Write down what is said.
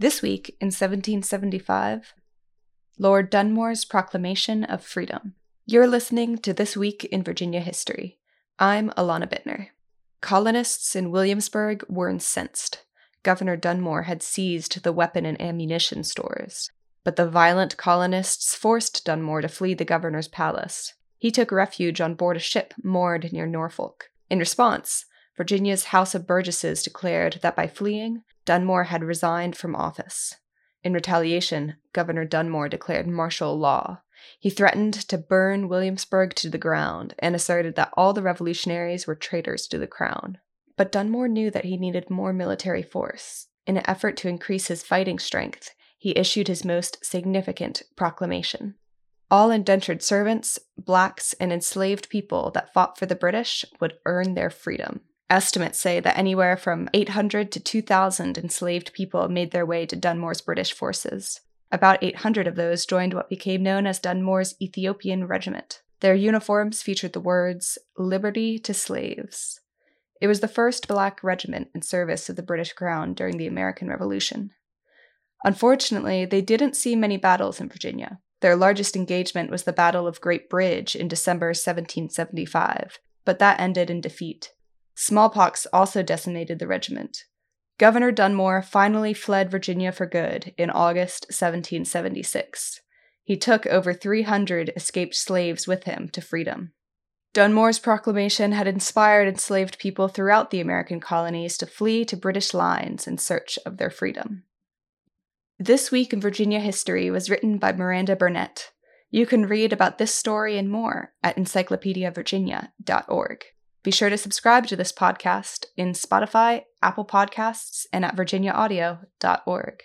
This week in 1775, Lord Dunmore's Proclamation of Freedom. You're listening to This Week in Virginia History. I'm Alana Bittner. Colonists in Williamsburg were incensed. Governor Dunmore had seized the weapon and ammunition stores, but the violent colonists forced Dunmore to flee the governor's palace. He took refuge on board a ship moored near Norfolk. In response, Virginia's House of Burgesses declared that by fleeing, Dunmore had resigned from office. In retaliation, Governor Dunmore declared martial law. He threatened to burn Williamsburg to the ground and asserted that all the revolutionaries were traitors to the crown. But Dunmore knew that he needed more military force. In an effort to increase his fighting strength, he issued his most significant proclamation. All indentured servants, blacks, and enslaved people that fought for the British would earn their freedom. Estimates say that anywhere from 800 to 2,000 enslaved people made their way to Dunmore's British forces. About 800 of those joined what became known as Dunmore's Ethiopian Regiment. Their uniforms featured the words, Liberty to Slaves. It was the first black regiment in service of the British Crown during the American Revolution. Unfortunately, they didn't see many battles in Virginia. Their largest engagement was the Battle of Great Bridge in December 1775, but that ended in defeat. Smallpox also decimated the regiment. Governor Dunmore finally fled Virginia for good in August 1776. He took over 300 escaped slaves with him to freedom. Dunmore's proclamation had inspired enslaved people throughout the American colonies to flee to British lines in search of their freedom. This Week in Virginia History was written by Miranda Burnett. You can read about this story and more at encyclopediavirginia.org. Be sure to subscribe to this podcast in Spotify, Apple Podcasts, and at virginiaaudio.org.